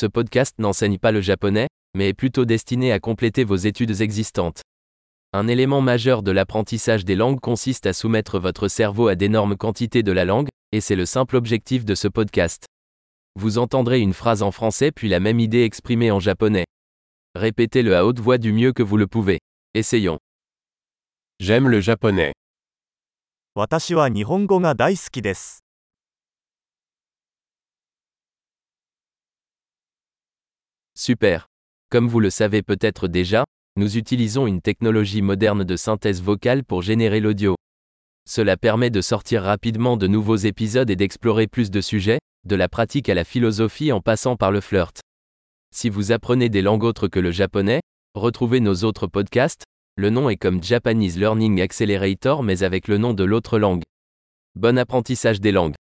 Ce podcast n'enseigne pas le japonais, mais est plutôt destiné à compléter vos études existantes. Un élément majeur de l'apprentissage des langues consiste à soumettre votre cerveau à d'énormes quantités de la langue, et c'est le simple objectif de ce podcast. Vous entendrez une phrase en français puis la même idée exprimée en japonais. Répétez-le à haute voix du mieux que vous le pouvez. Essayons. J'aime le japonais. 私は日本語が大好きです。 Super. Comme vous le savez peut-être déjà, nous utilisons une technologie moderne de synthèse vocale pour générer l'audio. Cela permet de sortir rapidement de nouveaux épisodes et d'explorer plus de sujets, de la pratique à la philosophie en passant par le flirt. Si vous apprenez des langues autres que le japonais, retrouvez nos autres podcasts, le nom est comme Japanese Learning Accelerator mais avec le nom de l'autre langue. Bon apprentissage des langues.